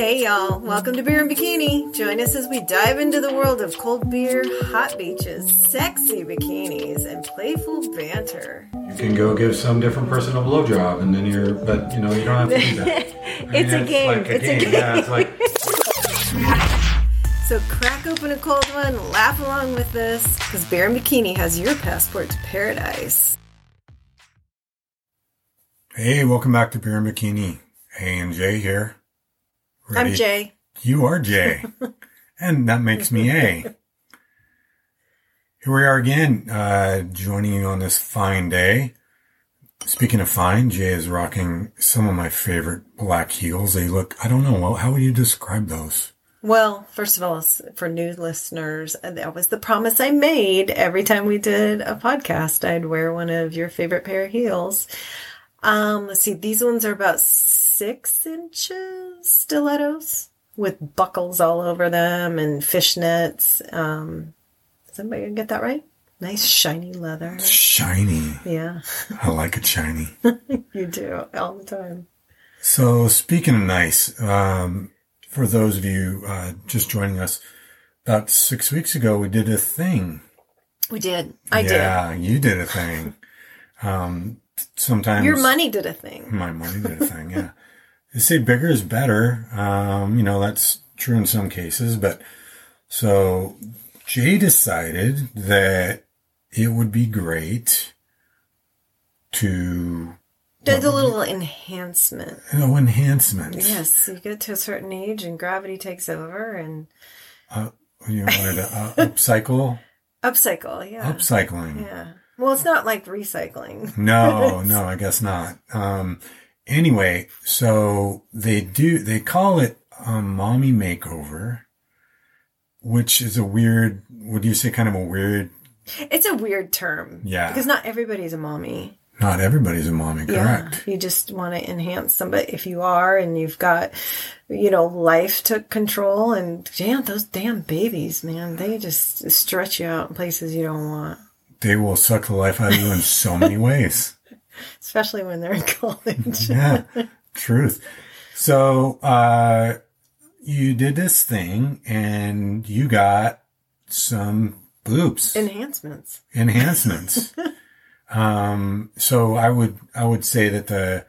Hey y'all, welcome to Beer and Bikini. Join us as we dive into the world of cold beer, hot beaches, sexy bikinis, and playful banter. You can go give some different person a blowjob, and then you're, but you know, you don't have to do that. I mean, It's a game. Like a It's a game. Yeah, it's like So crack open a cold one, laugh along with us, because Beer and Bikini has your passport to paradise. Hey, welcome back to Beer and Bikini. Hey, and Jay here. I'm Jay. You are Jay. and that makes me A. Here we are again, uh, joining you on this fine day. Speaking of fine, Jay is rocking some of my favorite black heels. They look, I don't know, well, how would you describe those? Well, first of all, for new listeners, that was the promise I made every time we did a podcast. I'd wear one of your favorite pair of heels. Um, let's see, these ones are about six inches stilettos with buckles all over them and fishnets. Um, does anybody get that right? Nice shiny leather. Shiny. Yeah, I like it shiny. you do all the time. So speaking of nice, um, for those of you uh, just joining us, about six weeks ago we did a thing. We did. I did. yeah, you did a thing. Um, sometimes. Your money did a thing. my money did a thing. Yeah, they say bigger is better. Um, you know that's true in some cases, but so Jay decided that it would be great to Did a little enhancement. you know enhancement. Yes, you get to a certain age and gravity takes over and You wanted to uh, upcycle, upcycle. Yeah. upcycling. Yeah. Well, it's not like recycling. No, no, I guess not. Um, anyway, so they do, they call it a mommy makeover, which is a weird, would you say kind of a weird, It's a weird term. Yeah. Because not everybody's a mommy. not everybody's a mommy, correct? Yeah. You just want to enhance somebody. If you are and you've got, you know, life took control and damn, those damn babies, man, they just stretch you out in places you don't want, They will suck the life out of you in so many ways. Especially when they're in college. Yeah, truth. So, uh, you did this thing and you got some boobs. Enhancements. enhancements. um, so I would I would say that the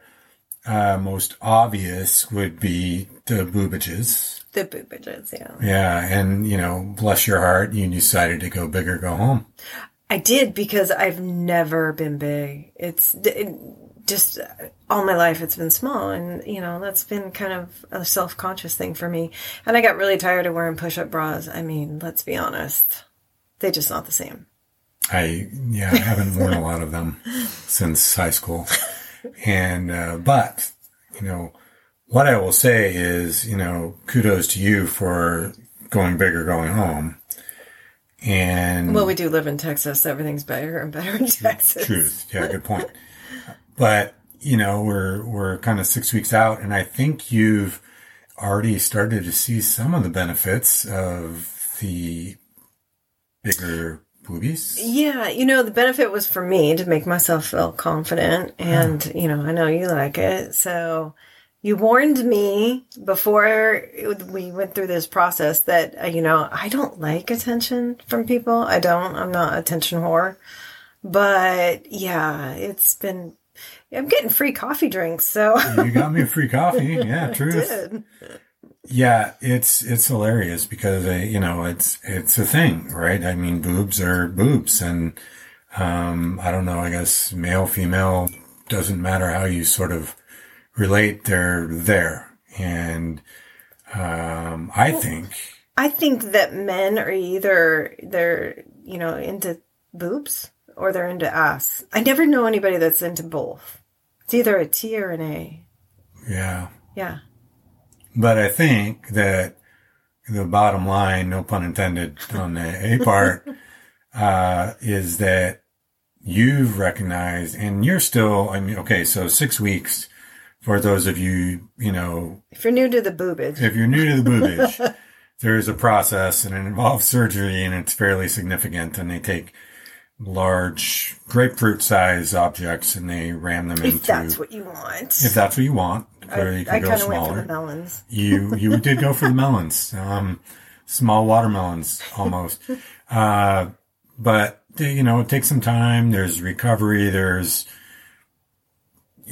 uh, most obvious would be the boobages. The boobages, yeah. Yeah, and you know, bless your heart, you decided to go big or go home. I did because I've never been big. It's it, just all my life it's been small and you know that's been kind of a self-conscious thing for me. And I got really tired of wearing push-up bras. I mean, let's be honest. They're just not the same. I yeah, I haven't worn a lot of them since high school, and uh, but you know, what I will say is you know, kudos to you for going big or going home. And Well, we do live in Texas. Everything's better and better in Texas. Truth. Yeah, good point. But, you know, we're we're kind of six weeks out and I think you've already started to see some of the benefits of the bigger boobies. Yeah, you know, the benefit was for me to make myself feel confident. And, you know, I know you like it. So you warned me before we went through this process that, uh, you know, I don't like attention from people. I don't. I'm not attention whore. But yeah, it's been, I'm getting free coffee drinks. So You got me a free coffee. Yeah, I truth. Yeah, it's it's hilarious because uh, you know it's it's a thing, right? I mean, boobs are boobs, and um, I don't know. I guess male, female doesn't matter how you sort of relate. They're there, and um, I think I think that men are either they're you know into boobs or they're into ass. I never know anybody that's into both. It's either a T or an A. yeah, Yeah. but I think that the bottom line, no pun intended on the A part, uh, is that you've recognized and you're still, I mean, okay, so six weeks for those of you, you know, If you're new to the boobage, if you're new to the boobage, there's a process and it involves surgery and it's fairly significant and they take large grapefruit size objects and they ram them into. if that's what you want. if that's what you want, clearly you could go kind of went for smaller. the melons. You you did go for the melons, um, small watermelons almost. Uh, but you know, it takes some time. There's recovery. There's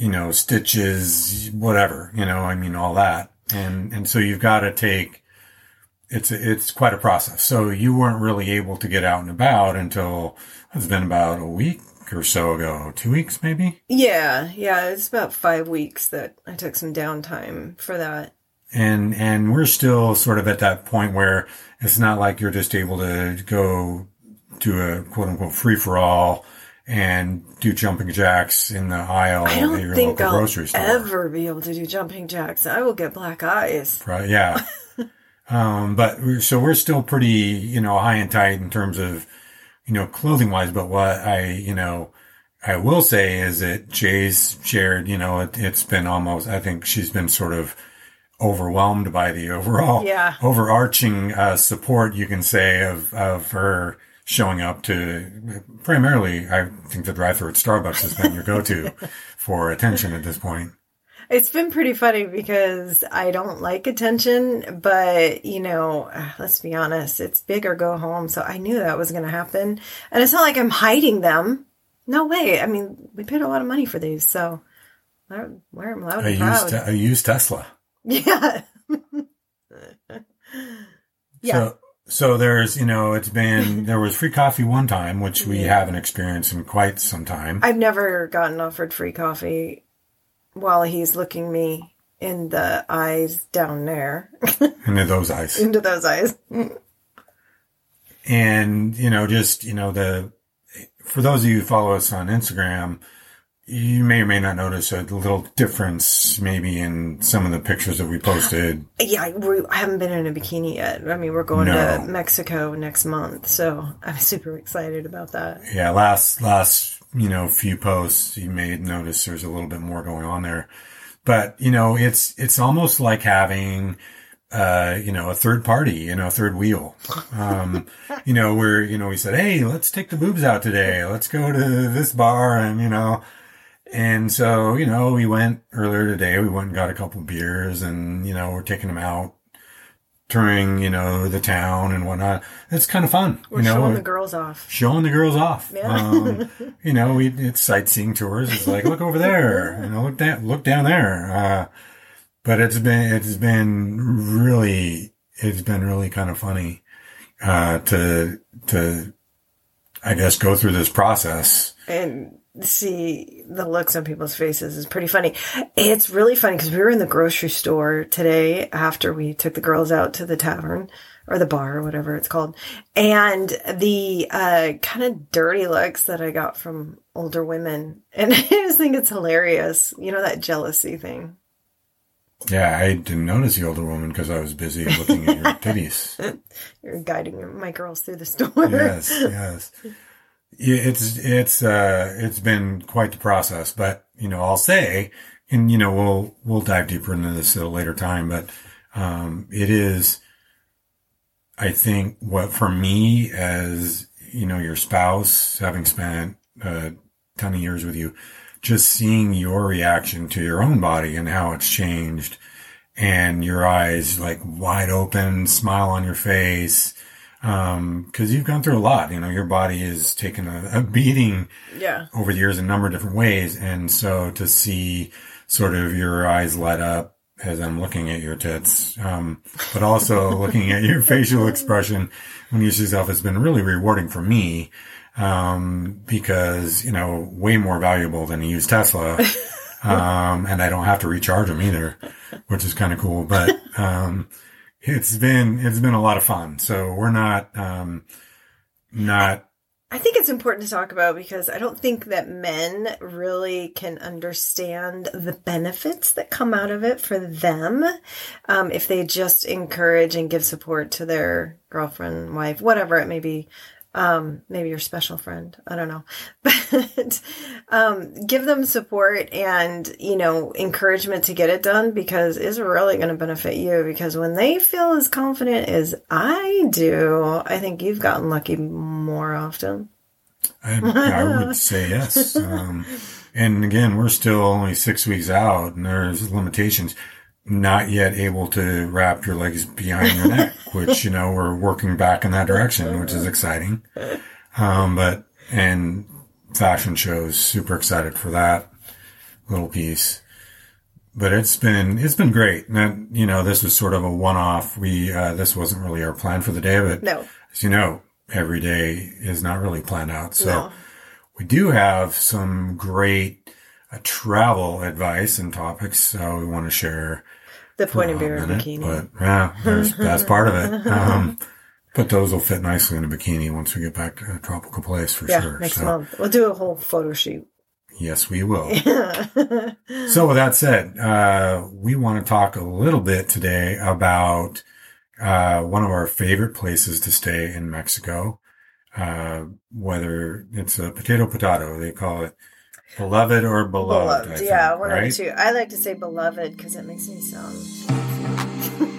you know stitches, whatever. You know, I mean all that, and and so you've got to take. It's a, it's quite a process. So you weren't really able to get out and about until it's been about a week or so ago, two weeks maybe. Yeah, yeah, it's about five weeks that I took some downtime for that. and and we're still sort of at that point where it's not like you're just able to go to a quote unquote free for all and do jumping jacks in the aisle I at don't your think local I'll grocery store. ever be able to do jumping jacks. I will get black eyes. Right, yeah. um, but so we're still pretty, you know, high and tight in terms of, you know, clothing wise. But what I, you know, I will say is that Jay's shared, you know, it, it's been almost, I think she's been sort of overwhelmed by the overall, Yeah. overarching, uh, support you can say of, of her showing up to primarily, I think the drive through at Starbucks has been your go-to for attention at this point. It's been pretty funny because I don't like attention, but you know, let's be honest, it's big or go home. So I knew that was going to happen. And it's not like I'm hiding them. No way. I mean, we paid a lot of money for these. So I wear them loud A and proud. used, a used Tesla. yeah. yeah. So, so there's, you know, it's been, there was free coffee one time, which we haven't experienced in quite some time. I've never gotten offered free coffee while he's looking me in the eyes down there, into those eyes. into those eyes. And, you know, just, you know, the, for those of you who follow us on Instagram, you may or may not notice a little difference maybe in some of the pictures that we posted. Yeah, we, I haven't been in a bikini yet. I mean, we're going No. to Mexico next month, so I'm super excited about that. Yeah, last, last, you know, few posts, you may notice there's a little bit more going on there. But, you know, it's, it's almost like having, uh, you know, a third party, you know, a third wheel. Um, you know, where, you know, we said, Hey, let's take the boobs out today. Let's go to this bar and, you know, and so, you know, we went earlier today, we went and got a couple beers and, you know, we're taking them out touring, you know, the town and whatnot. It's kind of fun. We're you know, showing the girls off. showing the girls off. Yeah. Um, you know, we, it's sightseeing tours. It's like, look over there, you know, look down, look down there. Uh, but it's been, it's been really, it's been really kind of funny, uh, to, to, I guess, go through this process. And see the looks on people's faces is pretty funny. It's really funny because we were in the grocery store today after we took the girls out to the tavern or the bar or whatever it's called. And the uh, kind of dirty looks that I got from older women. And I just think it's hilarious. You know, that jealousy thing. Yeah. I didn't notice the older woman because I was busy looking at your titties. You're guiding my girls through the store. yes, yes. It's it's uh it's been quite the process, but you know I'll say, and you know we'll we'll dive deeper into this at a later time, but um it is, I think what for me as you know your spouse having spent a ton of years with you, just seeing your reaction to your own body and how it's changed, and your eyes like wide open, smile on your face um, cause you've gone through a lot, you know, your body has taken a, a beating Yeah. over the years in a number of different ways. And so to see sort of your eyes light up as I'm looking at your tits, um, but also looking at your facial expression when you see yourself has been really rewarding for me. Um, because, you know, way more valuable than a used Tesla. Um, and I don't have to recharge them either, which is kind of cool. But, um, it's been, it's been a lot of fun. So we're not, um, not, I think it's important to talk about because I don't think that men really can understand the benefits that come out of it for them um, if they just encourage and give support to their girlfriend, wife, whatever it may be. Um, maybe your special friend. I don't know, but um, give them support and you know encouragement to get it done because it's really going to benefit you. Because when they feel as confident as I do, I think you've gotten lucky more often. I, I would say yes. Um, And again, we're still only six weeks out and there's limitations. Not yet able to wrap your legs behind your neck, which, you know, we're working back in that direction, which is exciting. Um, but, and fashion shows, super excited for that little piece. But it's been, it's been great. And that, you know, this was sort of a one off. We, uh, this wasn't really our plan for the day, but No. as you know, every day is not really planned out. So, No. we do have some great uh, travel advice and topics uh, we want to share. The point a of beer minute, bikini. But yeah, there's, that's part of it. Um, but those will fit nicely in a bikini once we get back to a tropical place for yeah, sure. next so month. We'll do a whole photo shoot. yes, we will. so with that said, uh, we want to talk a little bit today about uh, one of our favorite places to stay in Mexico. Uh, whether it's a potato potato, they call it beloved or beloved. I beloved. think, yeah, one right? of the two. I like to say beloved because it makes me sound.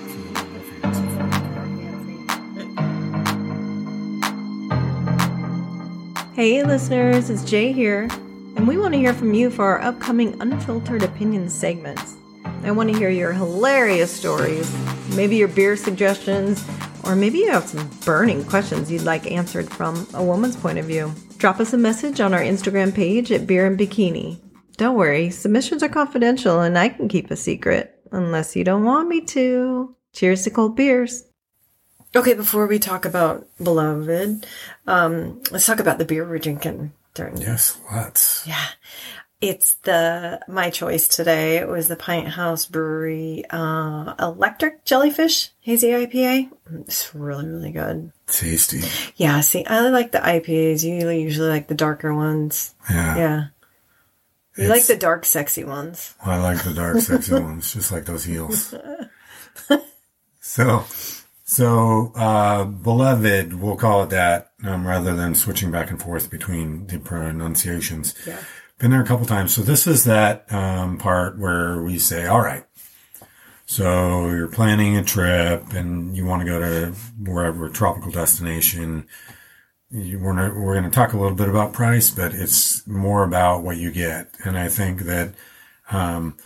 Hey, listeners, it's Jay here, and we want to hear from you for our upcoming Unfiltered Opinions segments. I want to hear your hilarious stories, maybe your beer suggestions, or maybe you have some burning questions you'd like answered from a woman's point of view. Drop us a message on our Instagram page at Beer and Bikini. Don't worry, submissions are confidential and I can keep a secret, unless you don't want me to. Cheers to cold beers. Okay, before we talk about Beloved, um, let's talk about the beer we're drinking during Yes, let's. yeah. It's the my choice today. It was the Pint House Brewery uh Electric Jellyfish Hazy IPA. It's really, really good. Tasty. Yeah, see, I like the IPAs. You usually like the darker ones. Yeah. Yeah. You like the dark sexy ones. I like the dark, sexy ones, just like those heels. So, so, uh, beloved, we'll call it that, um, rather than switching back and forth between the pronunciations. Yeah. Been there a couple times. So this is that, um, part where we say, all right. So you're planning a trip and you want to go to wherever tropical destination. You, we're we're going to talk a little bit about price, but it's more about what you get. And I think that, um,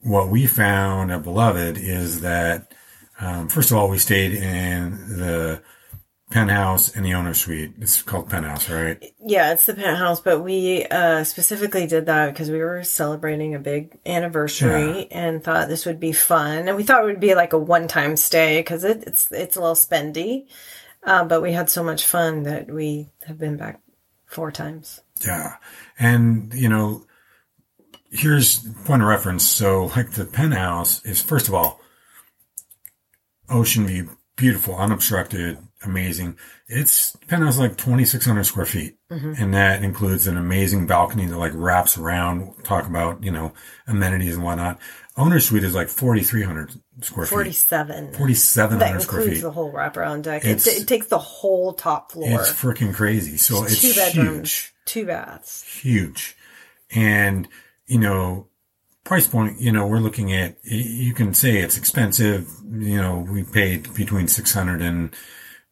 what we found at Beloved is that, um, first of all, we stayed in the penthouse and the owner suite. It's called penthouse, right? Yeah, it's the penthouse, but we uh, specifically did that because we were celebrating a big anniversary and thought this would be fun. And we thought it would be like a one-time stay because it, it's it's a little spendy. Uh, but we had so much fun that we have been back four times. Yeah. And, you know, here's point of reference. So like the penthouse is first of all, ocean view, beautiful, unobstructed, amazing. It's penthouse is like 2,600 square feet. Mm-hmm. And that includes an amazing balcony that like wraps around, talk about, you know, amenities and whatnot. Owner suite is like 4,300 square feet. Forty-seven. 4,700 That square includes feet. the whole wraparound deck. It, It's- it takes the whole top floor. It's freaking crazy. So it's two bedrooms, huge. two baths. huge. And, you know, price point, you know, we're looking at, you can say it's expensive. You know, we paid between 600 and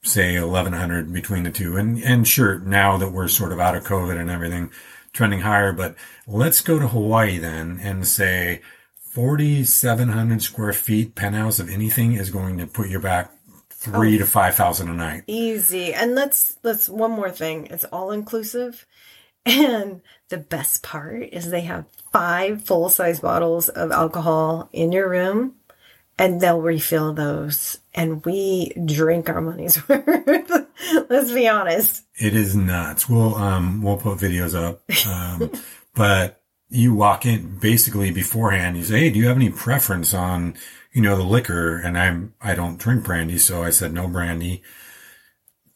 say 1100 between the two. And, and sure, now that we're sort of out of COVID and everything trending higher, but let's go to Hawaii then and say 4,700 square feet penthouse of anything is going to put you back three oh. to 5,000 a night. Easy. And let's let's one more thing. It's all inclusive. And the best part is they have five full size bottles of alcohol in your room and they'll refill those. And we drink our money's worth. Let's be honest. It is nuts. We'll um we'll put videos up. Um but you walk in basically beforehand, you say, Hey, do you have any preference on, you know, the liquor? And I'm I don't drink brandy, so I said no brandy.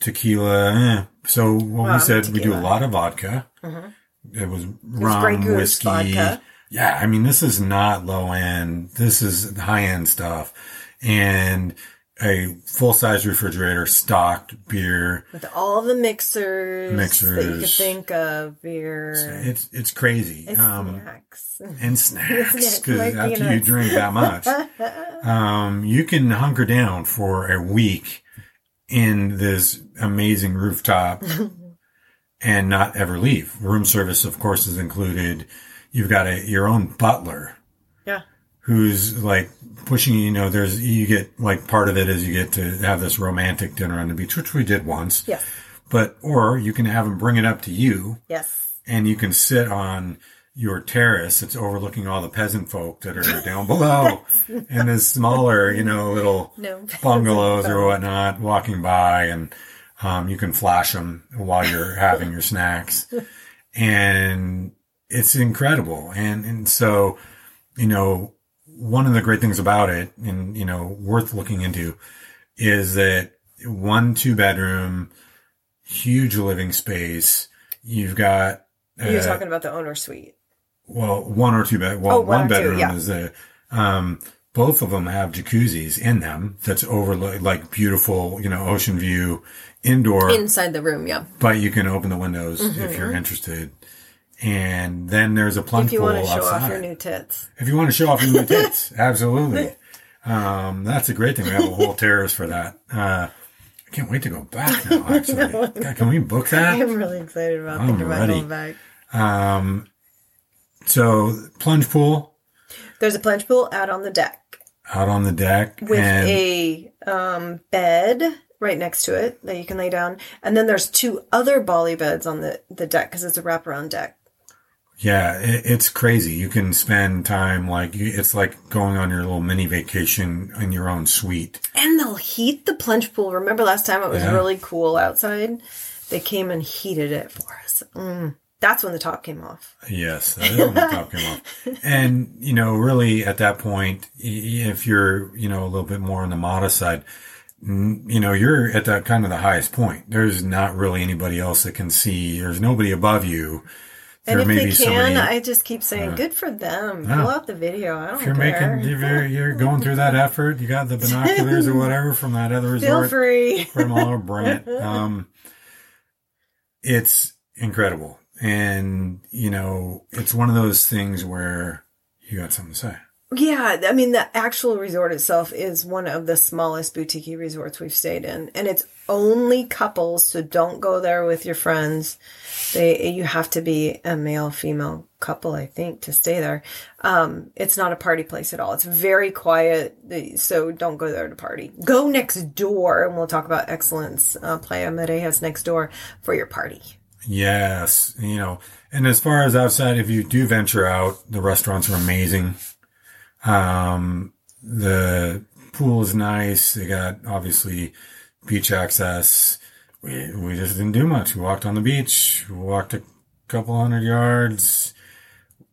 Tequila, eh. So what Well, we said we do a lot of vodka. Mhm. It was rum, Goose whiskey. vodka. Yeah, I mean this is not low end. This is high end stuff. And a full size refrigerator stocked beer. With all the mixers, that you could think of, beer, It's it's crazy. and Um, snacks. and snacks because after you drink that much, um, you can hunker down for a week in this amazing rooftop and not ever leave. Room service, of course, is included. you've got a, your own butler. Who's like pushing you know there's you get like part of it is you get to have this romantic dinner on the beach which we did once Yes. but or you can have them bring it up to you Yes. and you can sit on your terrace it's overlooking all the peasant folk that are down below and this smaller you know little No. bungalows or whatnot walking by and um, you can flash them while you're having your snacks and it's incredible and and so you know one of the great things about it and you know worth looking into is that one two bedroom huge living space you've got You're uh, talking about the owner suite. well, one or two bed. Well, Oh, one one or two, bedroom yeah. is a. Um, both of them have jacuzzis in them. That's overlook like beautiful, you know, ocean view, indoor. Inside the room, yeah. but you can open the windows if you're interested. And then there's a plunge Mm-hmm. If you want to show outside. off your new tits. if you want to show off your new tits, absolutely. Um, that's a great thing. We have a whole terrace for that. Uh, I can't wait to go back now. Actually, God, can we book that? I'm really excited about I'm thinking about going back. Um, so plunge pool There's a plunge pool out on the deck out on the deck with a um, bed right next to it that you can lay down. And then there's two other Bali beds on the, the deck because it's a wraparound deck. Yeah, it, it's crazy. You can spend time like it's like going on your little mini vacation in your own suite. And they'll heat the plunge pool. Remember last time it was Yeah. really cool outside? They came and heated it for us. Mm. That's when the top came off. Yes, that is when the top came off. And you know, really at that point, if you're you know a little bit more on the modest side, you know, you're at that kind of the highest point. There's not really anybody else that can see. There's nobody above you. And if they can, I just keep saying, good for them. Yeah. Pull out the video. I don't If you're care. making, if you're, you're going through that effort, you got the binoculars or whatever from that other resort. Feel free. from all. Um, it's incredible. And, you know, it's one of those things where you got something to say. Yeah, I mean the actual resort itself is one of the smallest boutique resorts we've stayed in, and it's only couples. So don't go there with your friends. They you have to be a male female couple, I think, to stay there. Um, it's not a party place at all. It's very quiet, so don't go there to party. Go next door, and we'll talk about excellence. Uh, Playa Mujeres next door for your party. Yes. You know, and as far as outside, if you do venture out, the restaurants are amazing. Um, the pool is nice. They got obviously beach access. We, we just didn't do much. We walked on the beach, we walked a couple hundred yards,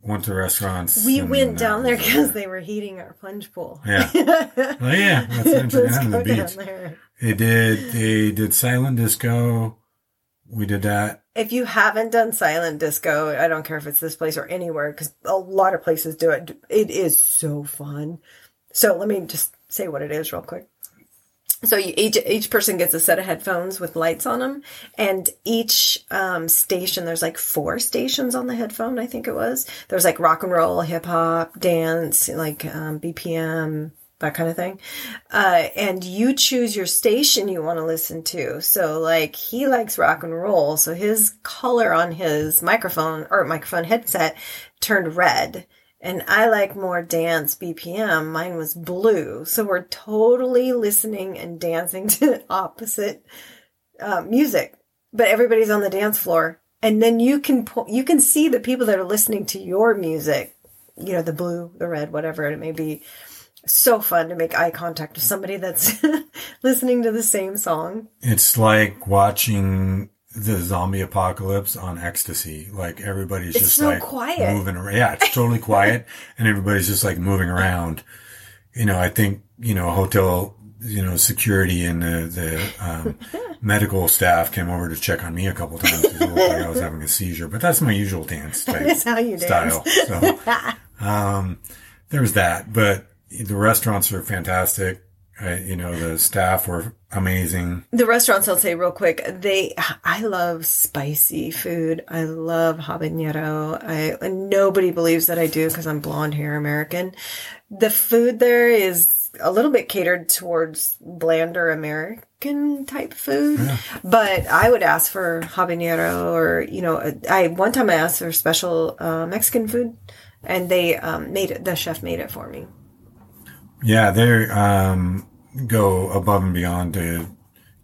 went to restaurants. We went down there because they were heating our plunge pool. Yeah. Oh yeah, let's venture Let's down to the beach. They did. They did silent disco. We did that. If you haven't done silent disco, I don't care if it's this place or anywhere, because a lot of places do it. It is so fun. So let me just say what it is real quick. So you, each each person gets a set of headphones with lights on them, and each um, station there's like four stations on the headphone. I think it was. There's like rock and roll, hip hop, dance, like um, BPM, that kind of thing. Uh, and you choose your station you want to listen to. So like he likes rock and roll, so his color on his microphone or microphone headset turned red. And I like more dance BPM. Mine was blue. So we're totally listening and dancing to opposite uh, music, but everybody's on the dance floor. And then you can po- you can see the people that are listening to your music, you know, the blue, the red, whatever it may be. So fun to make eye contact with somebody that's listening to the same song. It's like watching the zombie apocalypse on ecstasy. Like everybody's It's just so like quiet. moving around. Yeah, it's totally quiet and everybody's just like moving around. You know, I think, you know, hotel, you know, security and the, the, um, medical staff came over to check on me a couple times because it looked like I was having a seizure, but that's my usual dance type That's how you dance. style. So, um, there's that, but the restaurants are fantastic. Uh, you know, the staff were amazing. The restaurants, I'll say real quick, they, I love spicy food. I love habanero. I, nobody believes that I do because I'm blonde hair American. The food there is a little bit catered towards blander American type food. But I would ask for habanero or, you know, I one time I asked for special uh, Mexican food and they um, made it, the chef made it for me. Yeah, they um, go above and beyond to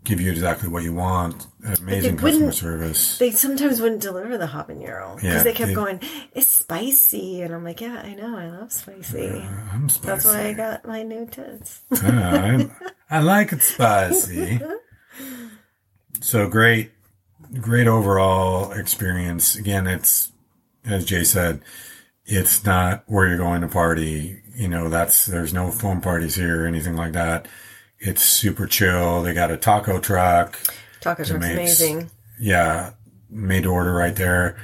give you exactly what you want. Amazing customer service. They sometimes wouldn't deliver the habanero because Yeah, they kept they- going, it's spicy. And I'm like, yeah, I know. I love spicy. I'm spicy. That's why I got my new tits. I like it spicy. So great, great overall experience. Again, it's as Jay said, it's not where you're going to party. You know, that's there's no phone parties here or anything like that. It's super chill. They got a taco truck. Taco truck's makes- amazing. Yeah, made to order right there.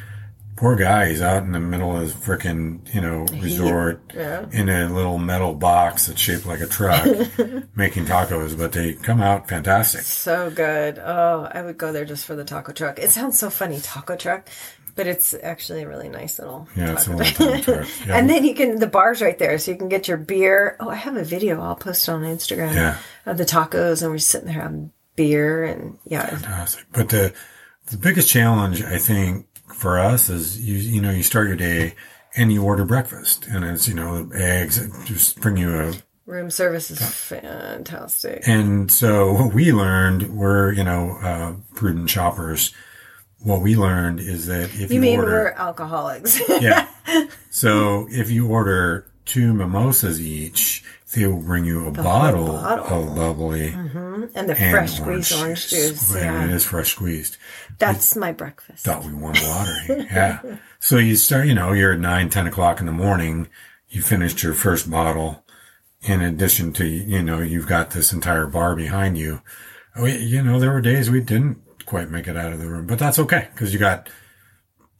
Poor guy, he's out in the middle of his freaking, you know, resort Yeah. in a little metal box that's shaped like a truck making tacos, but they come out fantastic. So good. Oh, I would go there just for the taco truck. It sounds so funny, taco truck, but it's actually a really nice little. Yeah, it's a taco little truck. taco truck. Yeah. and then you can the bar's right there, so you can get your beer. Oh, I have a video. I'll post it on Instagram Yeah. of the tacos, and we're sitting there having beer, and yeah, fantastic. But the the biggest challenge I think for us is you you know you start your day and you order breakfast and it's you know eggs just bring you a room service is fantastic. and so what we learned we're you know uh, prudent shoppers. What we learned is that if you, You mean order we're alcoholics? yeah. So if you order two mimosas each, they will bring you a bottle, bottle. of bubbly mm-hmm. and the and fresh squeezed orange juice. And Yeah, it is fresh squeezed. that's my breakfast. Thought we won the lottery. yeah. So you start, you know, you're at nine, ten o'clock in the morning. You finished your first bottle. In addition to, you know, you've got this entire bar behind you. We, you know, there were days we didn't quite make it out of the room, but that's okay because you got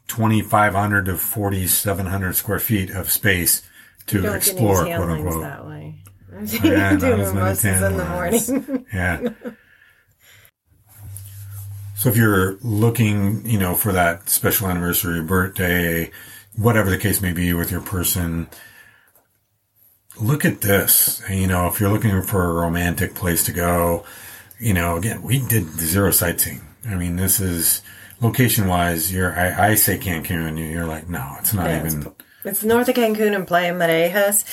2,500 to 4,700 square feet of space to Don't explore, quote unquote. that way. Yeah, Do not as many mimosas in the morning. Yeah. So if you're looking, you know, for that special anniversary, birthday, whatever the case may be with your person, look at this. You know, if you're looking for a romantic place to go, you know, again, we did zero sightseeing. I mean, this is location wise. You're, I, I say Cancun, you- you're like, no, it's not Yeah, even. It's north of Cancun and Playa Mujeres.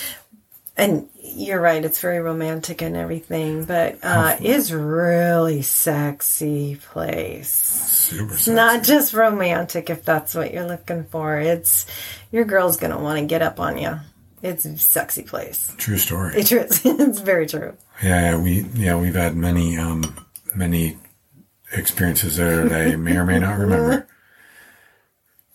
And you're right, it's very romantic and everything, but uh, it's really sexy place. Super It's not just romantic if that's what you're looking for. It's your girl's gonna want to get up on you. It's a sexy place. True story. It is. It's very true. Yeah, yeah, we yeah we've had many um many experiences there that I may or may not remember.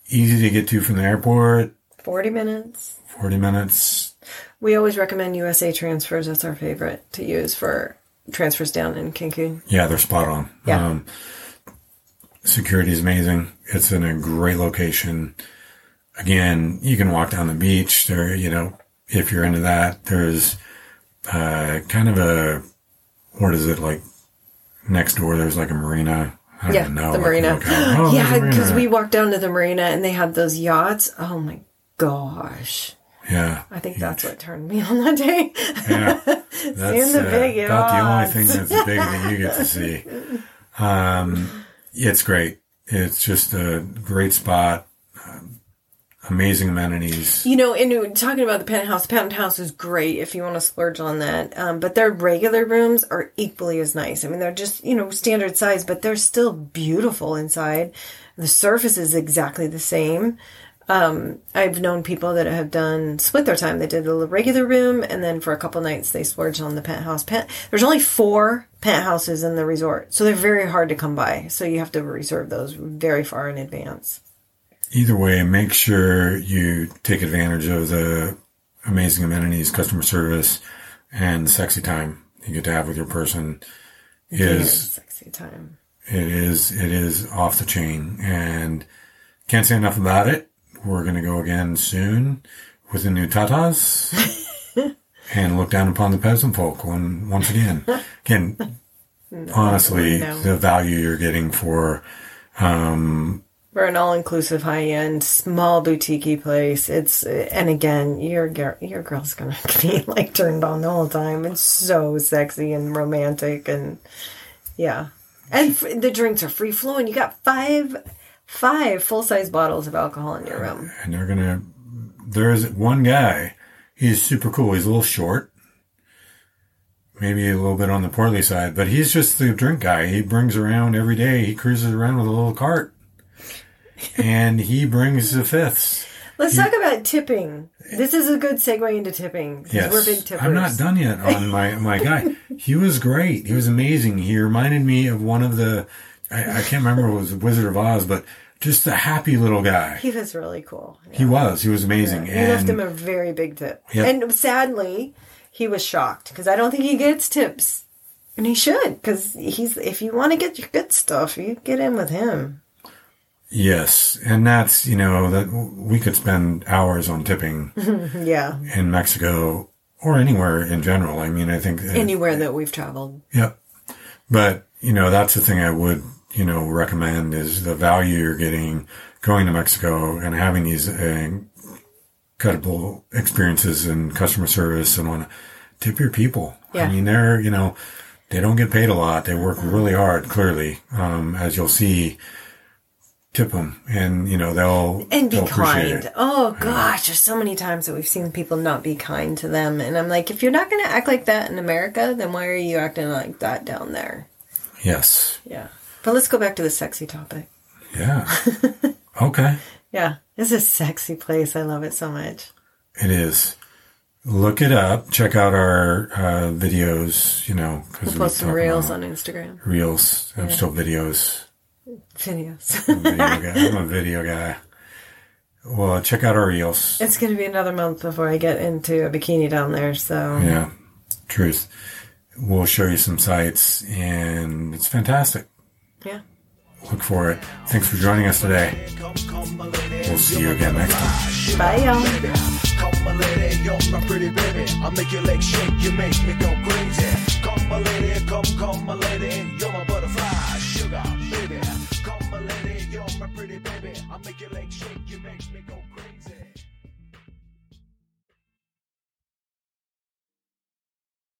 Easy to get to from the airport, Forty minutes. forty minutes. We always recommend USA transfers. That's our favorite to use for transfers down in Cancun. Yeah, they're spot on. Yeah. Um, security is amazing. It's in a great location. Again, you can walk down the beach. There, you know, if you're into that, there's uh, kind of a what is it like next door? There's like a marina. I don't Yeah, even know. the marina. Oh, yeah, because we walked down to the marina and they had those yachts. Oh my gosh. yeah. I think that's what turned me on that day. Yeah, that's the big about the only thing that's big that you get to see. Um, it's great. It's just a great spot. Amazing amenities. You know, and talking about the penthouse, the penthouse is great if you want to splurge on that. Um, but their regular rooms are equally as nice. I mean, they're just, you know, standard size, but they're still beautiful inside. The surface is exactly the same. Um, I've known people that have done split their time. They did a regular room, and then for a couple nights they splurged on the penthouse. Pent- There's only four penthouses in the resort, so they're very hard to come by. So you have to reserve those very far in advance. Either way, make sure you take advantage of the amazing amenities, customer service, and sexy time you get to have with your person. Very Is sexy time. it is it is off the chain and can't say enough about it. We're gonna go again soon with the new tatas and look down upon the peasant folk one once again. Again, honestly, no. the value you're getting for um, We're an all-inclusive, high-end, small boutique place. It's and again, your girl, your girl's gonna be like turned on the whole time. It's so sexy and romantic, and yeah, and f- the drinks are free flowing. You got five, five full-size bottles of alcohol in your room. and they're gonna. There's one guy. He's super cool. He's a little short, maybe a little bit on the portly side, but he's just the drink guy. He brings around every day. He cruises around with a little cart, and he brings the fifths. Let's talk about tipping. This is a good segue into tipping. Yes, we're big tippers. I'm not done yet on my my guy. He was great. He was amazing. He reminded me of one of the. I, I can't remember if it was Wizard of Oz, but just a happy little guy. He was really cool. He was. He was amazing. We left him a very big tip. Yep. And sadly, he was shocked because I don't think he gets tips. And he should because he's if you want to get your good stuff, you get in with him. Yes, and that's you know that we could spend hours on tipping Yeah. in Mexico or anywhere in general. I mean, I think Anywhere that we've traveled. Yep. But, you know, that's the thing I would, you know, recommend is the value you're getting going to Mexico and having these uh, incredible experiences in customer service and on tip your people. Yeah. I mean, they're, you know, they don't get paid a lot. They work really hard, clearly. Um, as you'll see, tip them and, you know, they'll, And be they'll kind. Oh gosh, there's so many times that we've seen people not be kind to them. And I'm like, if you're not going to act like that in America, then why are you acting like that down there? Yes. Yeah. But let's go back to the sexy topic. Yeah. okay. Yeah. It's a sexy place. I love it so much. It is. Look it up. Check out our uh, videos. You know, because We'll post some reels on Instagram. reels. I'm still videos. Videos. I'm a video guy. I'm a video guy. Well, check out our reels. It's going to be another month before I get into a bikini down there, so Yeah, truth. We'll show you some sites, and it's fantastic. yeah. Look for it. Thanks for joining us today. We'll see you again next time. Bye, y'all. Pretty baby. I make your legs shake, you make